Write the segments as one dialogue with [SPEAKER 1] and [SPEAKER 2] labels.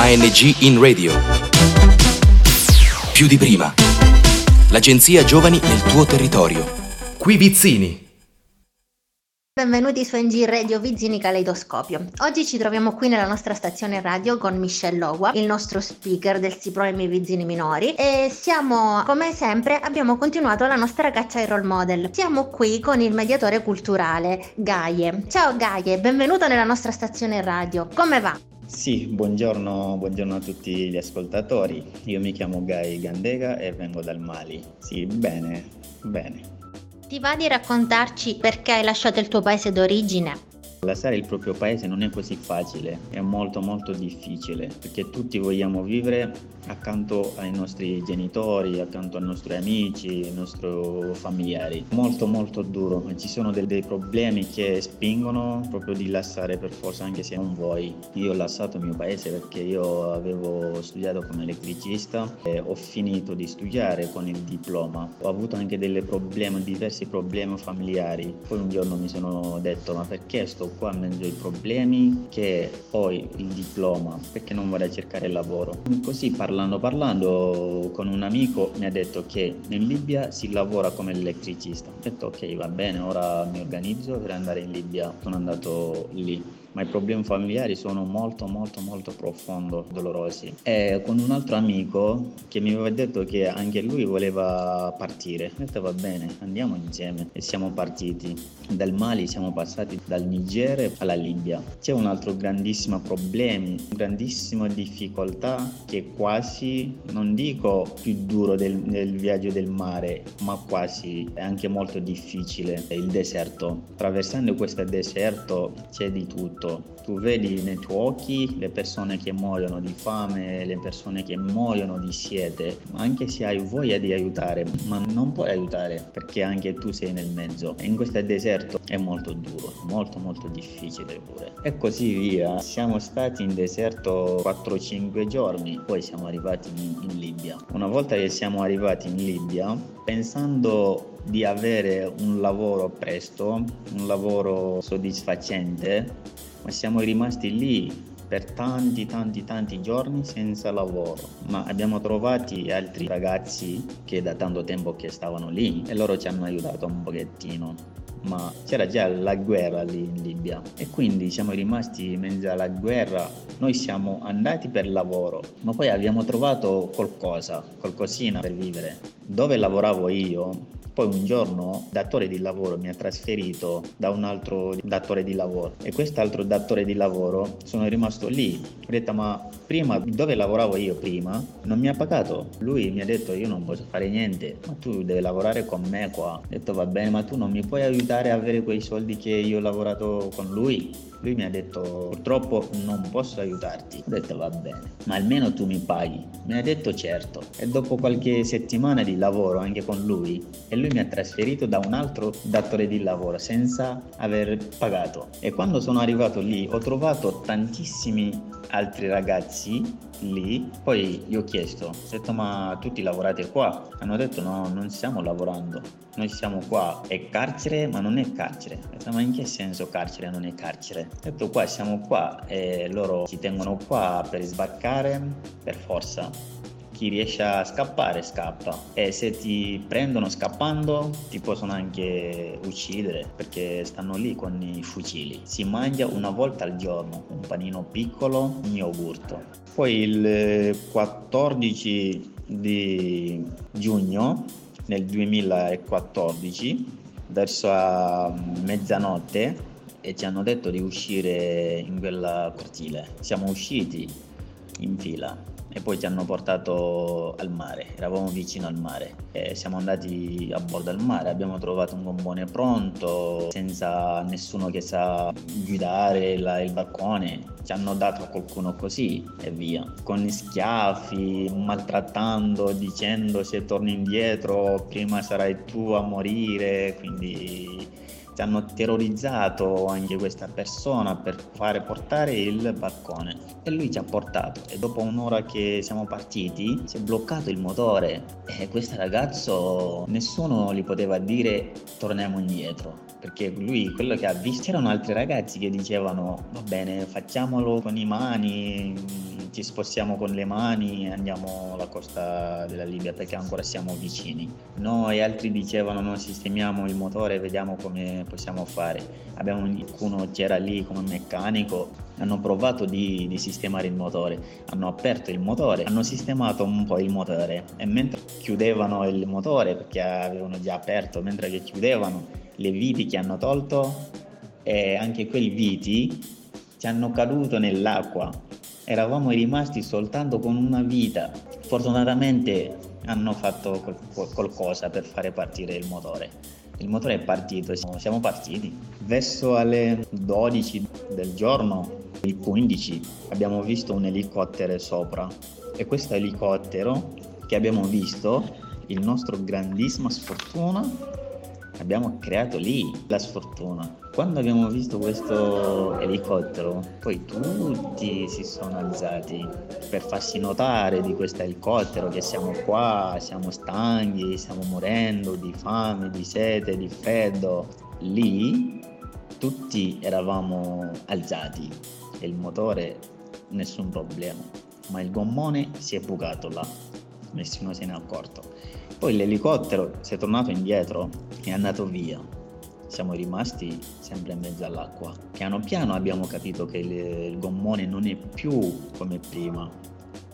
[SPEAKER 1] ANG in radio. Più di prima. L'agenzia Giovani nel tuo territorio. Qui Vizzini.
[SPEAKER 2] Benvenuti su NG Radio Vizzini Caleidoscopio. Oggi ci troviamo qui nella nostra stazione radio con Michelle Logua, il nostro speaker del Siproemi Vizzini Minori e siamo, come sempre, abbiamo continuato la nostra caccia ai role model. Siamo qui con il mediatore culturale Gaie. Ciao Gaie, benvenuto nella nostra stazione radio. Come va?
[SPEAKER 3] Sì, buongiorno, buongiorno, a tutti gli ascoltatori. Io mi chiamo Gai Gandega e vengo dal Mali. Sì, bene, bene.
[SPEAKER 2] Ti va di raccontarci perché hai lasciato il tuo paese d'origine?
[SPEAKER 3] Lasciare il proprio paese non è così facile, è molto molto difficile, perché tutti vogliamo vivere accanto ai nostri genitori, accanto ai nostri amici, ai nostri familiari. Molto molto duro, ci sono dei, dei problemi che spingono proprio di lasciare per forza anche se non vuoi. Io ho lasciato il mio paese perché io avevo studiato come elettricista e ho finito di studiare con il diploma. Ho avuto anche dei problemi, diversi problemi familiari. Poi un giorno mi sono detto ma perché sto qua in mezzo ai problemi che poi il diploma, perché non a cercare lavoro. Così parlando parlando con un amico mi ha detto che in Libia si lavora come elettricista. Ho detto ok va bene, ora mi organizzo per andare in Libia. Sono andato lì ma i problemi familiari sono molto molto molto profondi, dolorosi. E con un altro amico che mi aveva detto che anche lui voleva partire, ho detto va bene, andiamo insieme e siamo partiti. Dal Mali siamo passati dal Niger alla Libia. C'è un altro grandissimo problema, grandissima difficoltà che quasi, non dico più duro del, del viaggio del mare, ma quasi è anche molto difficile, il deserto. Attraversando questo deserto c'è di tutto tutto. Tu vedi nei tuoi occhi le persone che muoiono di fame, le persone che muoiono di sete, anche se hai voglia di aiutare, ma non puoi aiutare perché anche tu sei nel mezzo. E in questo deserto è molto duro, molto molto difficile pure. E così via. Siamo stati in deserto 4-5 giorni, poi siamo arrivati in, in Libia. Una volta che siamo arrivati in Libia, pensando di avere un lavoro presto, un lavoro soddisfacente, ma siamo rimasti lì per tanti tanti tanti giorni senza lavoro. Ma abbiamo trovato altri ragazzi che da tanto tempo che stavano lì e loro ci hanno aiutato un pochettino. Ma c'era già la guerra lì in Libia. E quindi siamo rimasti in mezzo alla guerra. Noi siamo andati per lavoro ma poi abbiamo trovato qualcosa qualcosina per vivere. Dove lavoravo io poi un giorno datore di lavoro mi ha trasferito da un altro datore di lavoro e quest'altro datore di lavoro sono rimasto lì. Ho detto ma prima dove lavoravo io prima non mi ha pagato. Lui mi ha detto io non posso fare niente, ma tu devi lavorare con me qua. Ho detto va bene ma tu non mi puoi aiutare a avere quei soldi che io ho lavorato con lui? Lui mi ha detto purtroppo non posso aiutarti. Ho detto va bene, ma almeno tu mi paghi. Mi ha detto certo. E dopo qualche settimana di lavoro anche con lui, e lui mi ha trasferito da un altro datore di lavoro senza aver pagato. E quando sono arrivato lì ho trovato tantissimi altri ragazzi lì, poi gli ho chiesto, ho detto ma tutti lavorate qua? Hanno detto no, non stiamo lavorando, noi siamo qua, è carcere ma non è carcere. Ho detto ma in che senso carcere non è carcere? Detto qua siamo qua e loro ci tengono qua per sbarcare per forza chi riesce a scappare scappa e se ti prendono scappando ti possono anche uccidere perché stanno lì con i fucili. Si mangia una volta al giorno, un panino piccolo, un yogurt. Poi il 14 di giugno nel 2014 verso mezzanotte e ci hanno detto di uscire in quel cortile. Siamo usciti in fila e poi ci hanno portato al mare, eravamo vicino al mare e siamo andati a bordo al mare, abbiamo trovato un gommone pronto senza nessuno che sa guidare la, il barcone, ci hanno dato qualcuno così e via, con schiaffi, maltrattando, dicendo se torni indietro prima sarai tu a morire, quindi hanno terrorizzato anche questa persona per fare portare il barcone. E lui ci ha portato. E dopo un'ora che siamo partiti si è bloccato il motore. E questo ragazzo nessuno gli poteva dire torniamo indietro. Perché lui quello che ha visto c'erano altri ragazzi che dicevano va bene facciamolo con i mani ci spostiamo con le mani e andiamo alla costa della Libia perché ancora siamo vicini. Noi altri dicevano non sistemiamo il motore e vediamo come possiamo fare. Abbiamo qualcuno che era lì come meccanico, hanno provato di, di sistemare il motore, hanno aperto il motore, hanno sistemato un po' il motore e mentre chiudevano il motore perché avevano già aperto, mentre che chiudevano le viti che hanno tolto e anche quei viti ci hanno caduto nell'acqua. Eravamo rimasti soltanto con una vita. Fortunatamente hanno fatto qualcosa per fare partire il motore. Il motore è partito, siamo partiti. Verso alle 12 del giorno, il 15, abbiamo visto un elicottero sopra e questo elicottero che abbiamo visto, il nostro grandissima sfortuna abbiamo creato lì la sfortuna. Quando abbiamo visto questo elicottero, poi tutti si sono alzati per farsi notare di questo elicottero che siamo qua, siamo stanchi, stiamo morendo di fame, di sete, di freddo. Lì tutti eravamo alzati e il motore nessun problema, ma il gommone si è bucato là, nessuno se ne è accorto poi l'elicottero si è tornato indietro e è andato via. Siamo rimasti sempre in mezzo all'acqua. Piano piano abbiamo capito che il, il gommone non è più come prima.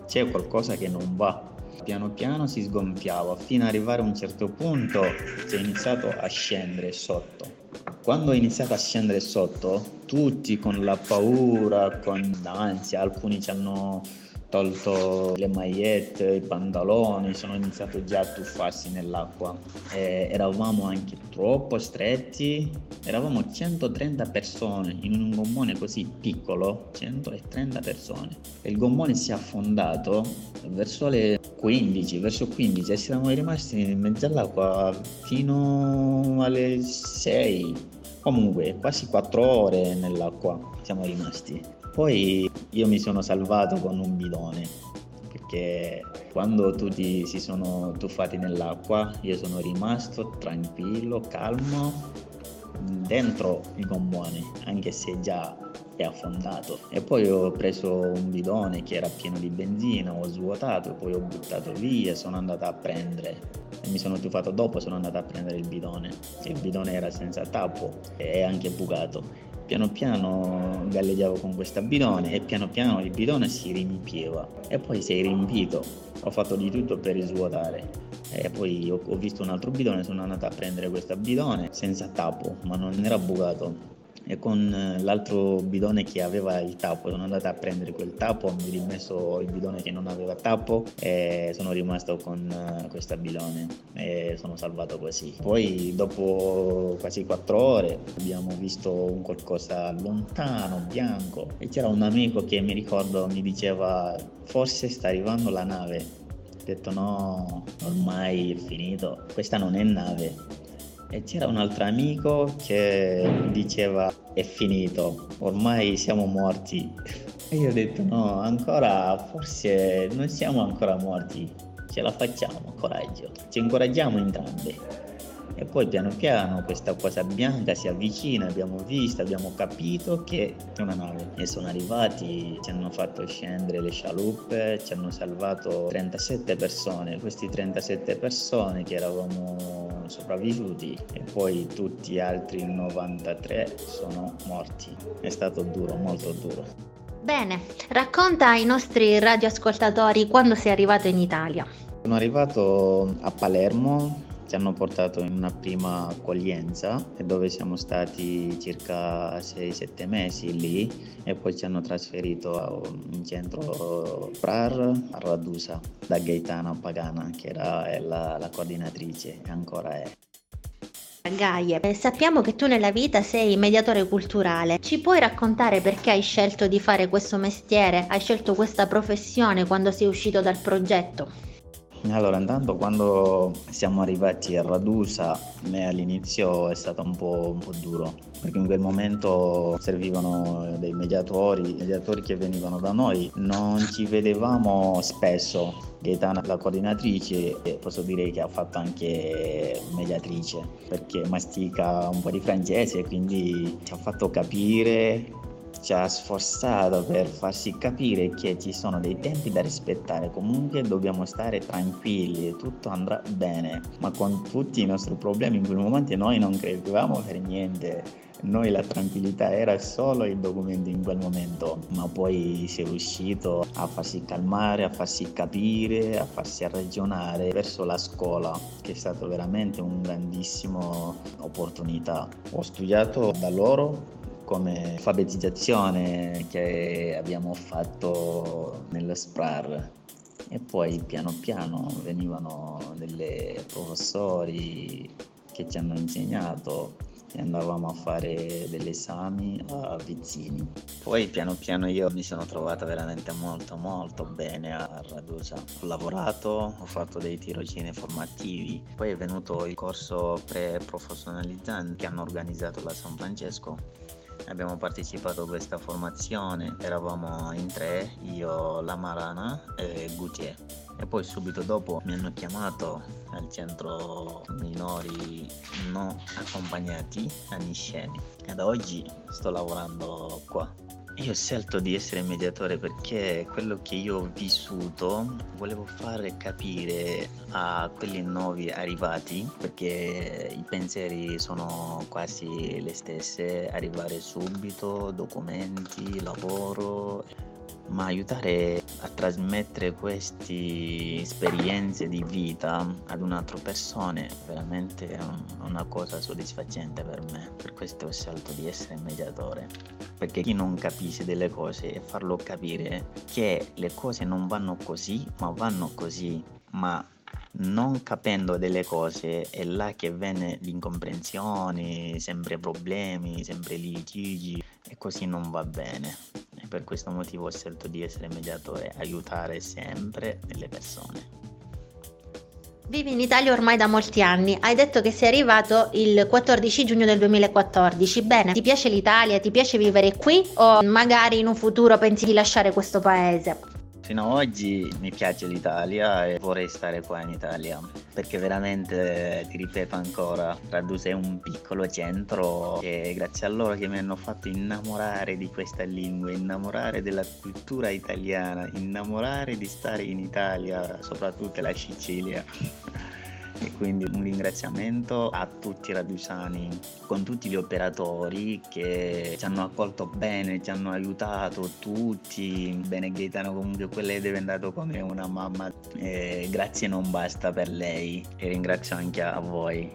[SPEAKER 3] C'è qualcosa che non va. Piano piano si sgonfiava fino ad arrivare a un certo punto si è iniziato a scendere sotto. Quando è iniziato a scendere sotto, tutti con la paura, con l'ansia, alcuni ci hanno tolto le magliette, i pantaloni, sono iniziato già a tuffarsi nell'acqua. E eravamo anche troppo stretti, eravamo 130 persone in un gommone così piccolo, 130 persone. E il gommone si è affondato verso le 15, verso 15 e siamo rimasti in mezzo all'acqua fino alle 6. Comunque, quasi 4 ore nell'acqua siamo rimasti. Poi io mi sono salvato con un bidone perché quando tutti si sono tuffati nell'acqua io sono rimasto tranquillo, calmo dentro il gommone anche se già è affondato. E poi ho preso un bidone che era pieno di benzina ho svuotato poi ho buttato via sono andato a prendere e mi sono tuffato dopo sono andato a prendere il bidone. Il bidone era senza tappo e anche bucato. Piano piano galleggiavo con questo bidone e piano piano il bidone si riempiva e poi si è riempito. Ho fatto di tutto per risvuotare e poi ho visto un altro bidone, sono andato a prendere questo bidone senza tappo, ma non era bucato e con eh, l'altro bidone che aveva il tappo. Sono andato a prendere quel tappo mi rimesso il bidone che non aveva tappo e sono rimasto con eh, questo bidone e sono salvato così. Poi dopo quasi quattro ore abbiamo visto un qualcosa lontano bianco e c'era un amico che mi ricordo mi diceva forse sta arrivando la nave. Ho detto no ormai è finito. Questa non è nave e c'era un altro amico che diceva è finito, ormai siamo morti. E io ho detto no, ancora forse non siamo ancora morti, ce la facciamo, coraggio, ci incoraggiamo entrambi. E poi piano piano questa cosa bianca si avvicina, abbiamo visto, abbiamo capito che è una nave. E sono arrivati, ci hanno fatto scendere le scialuppe, ci hanno salvato 37 persone. Queste 37 persone che eravamo sopravvissuti e poi tutti gli altri 93 sono morti. È stato duro, molto duro.
[SPEAKER 2] Bene, racconta ai nostri radioascoltatori quando sei arrivato in Italia.
[SPEAKER 3] Sono arrivato a Palermo ci hanno portato in una prima accoglienza dove siamo stati circa 6-7 mesi lì e poi ci hanno trasferito in centro PRAR a Radusa da Gaetana Pagana che era la, la coordinatrice e ancora è.
[SPEAKER 2] Gaie, eh, sappiamo che tu nella vita sei mediatore culturale. Ci puoi raccontare perché hai scelto di fare questo mestiere, hai scelto questa professione quando sei uscito dal progetto?
[SPEAKER 3] Allora, intanto quando siamo arrivati a Radusa, me all'inizio è stato un po', un po', duro, perché in quel momento servivano dei mediatori, mediatori che venivano da noi, non ci vedevamo spesso. Gaetana, la coordinatrice, posso dire che ha fatto anche mediatrice, perché mastica un po' di francese, quindi ci ha fatto capire ci ha sforzato per farsi capire che ci sono dei tempi da rispettare, comunque dobbiamo stare tranquilli, tutto andrà bene, ma con tutti i nostri problemi in quel momento noi non credevamo per niente. Noi la tranquillità era solo il documento in quel momento, ma poi si è riuscito a farsi calmare, a farsi capire, a farsi ragionare verso la scuola, che è stata veramente una grandissima opportunità. Ho studiato da loro come alfabetizzazione che abbiamo fatto nello SPRAR e poi piano piano venivano dei professori che ci hanno insegnato e andavamo a fare degli esami a Vizzini. Poi piano piano io mi sono trovata veramente molto molto bene a Radusa. Ho lavorato, ho fatto dei tirocini formativi, poi è venuto il corso pre-professionalizzante che hanno organizzato la San Francesco abbiamo partecipato a questa formazione, eravamo in tre, io, la Marana e Gutier. E poi subito dopo mi hanno chiamato al centro minori non accompagnati a Nisceni e oggi sto lavorando qua. Io ho scelto di essere mediatore perché quello che io ho vissuto volevo fare capire a quelli nuovi arrivati, perché i pensieri sono quasi le stesse, arrivare subito, documenti, lavoro, ma aiutare a trasmettere queste esperienze di vita ad un'altra persona è veramente una cosa soddisfacente per me. Per questo ho scelto di essere mediatore. Perché chi non capisce delle cose e farlo capire che le cose non vanno così, ma vanno così, ma non capendo delle cose è là che viene l'incomprensione, sempre problemi, sempre litigi e così non va bene per questo motivo ho scelto di essere mediatore, aiutare sempre le persone.
[SPEAKER 2] Vivi in Italia ormai da molti anni, hai detto che sei arrivato il 14 giugno del 2014. Bene, ti piace l'Italia, ti piace vivere qui o magari in un futuro pensi di lasciare questo paese?
[SPEAKER 3] Fino ad oggi mi piace l'Italia e vorrei stare qua in Italia perché veramente, ti ripeto ancora, Radusa è un piccolo centro e grazie a loro che mi hanno fatto innamorare di questa lingua, innamorare della cultura italiana, innamorare di stare in Italia, soprattutto la Sicilia e quindi un ringraziamento a tutti i radusani, con tutti gli operatori che ci hanno accolto bene, ci hanno aiutato tutti. Bene Gaetano comunque quella è diventato come una mamma, e grazie non basta per lei e ringrazio anche a voi.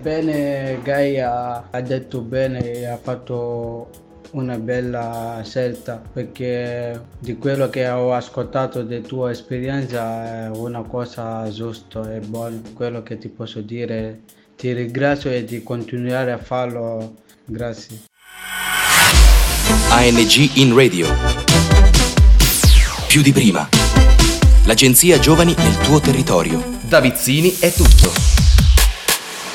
[SPEAKER 4] Bene, Gaia ha detto bene, ha fatto una bella scelta perché di quello che ho ascoltato di tua esperienza è una cosa giusta e buona. Quello che ti posso dire, ti ringrazio e di continuare a farlo. Grazie.
[SPEAKER 1] ANG in radio. Più di prima. L'agenzia Giovani nel tuo territorio. Da Vizzini è tutto.